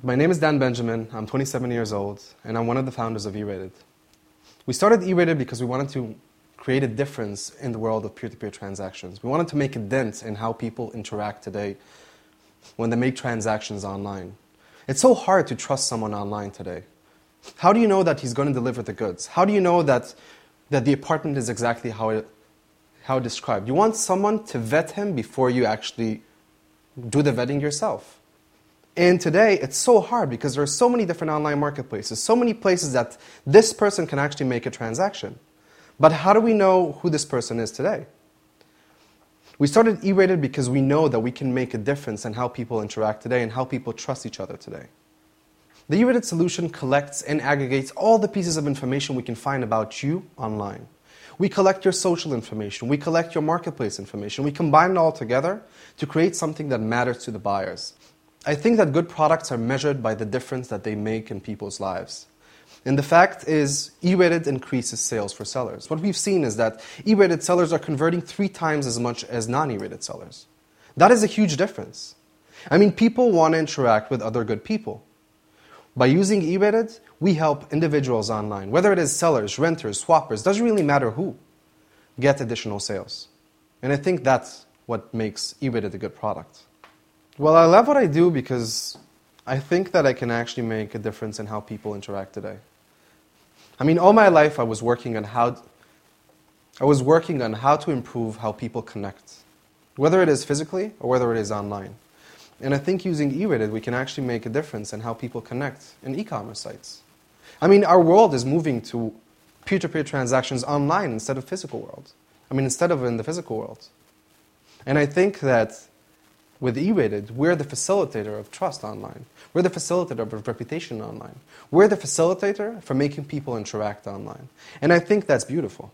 My name is Dan Benjamin. I'm 27 years old, and I'm one of the founders of eRated. We started eRated because we wanted to create a difference in the world of peer-to-peer transactions. We wanted to make a dent in how people interact today when they make transactions online. It's so hard to trust someone online today. How do you know that he's going to deliver the goods? How do you know that, that the apartment is exactly how it, how described? You want someone to vet him before you actually do the vetting yourself. And today, it's so hard because there are so many different online marketplaces, so many places that this person can actually make a transaction. But how do we know who this person is today? We started eRated because we know that we can make a difference in how people interact today and how people trust each other today. The eRated solution collects and aggregates all the pieces of information we can find about you online. We collect your social information, we collect your marketplace information, we combine it all together to create something that matters to the buyers. I think that good products are measured by the difference that they make in people's lives. And the fact is, eRated increases sales for sellers. What we've seen is that eRated sellers are converting three times as much as non-eRated sellers. That is a huge difference. I mean, people want to interact with other good people. By using eRated, we help individuals online, whether it is sellers, renters, swappers, doesn't really matter who, get additional sales. And I think that's what makes eRated a good product. Well, I love what I do because I think that I can actually make a difference in how people interact today. I mean, all my life I was working on how I was working on how to improve how people connect, whether it is physically or whether it is online. And I think using eRated, we can actually make a difference in how people connect in e-commerce sites. I mean, our world is moving to peer-to-peer transactions online instead of physical world. I mean, instead of in the physical world. And I think that with eRated, we're the facilitator of trust online. We're the facilitator of reputation online. We're the facilitator for making people interact online. And I think that's beautiful.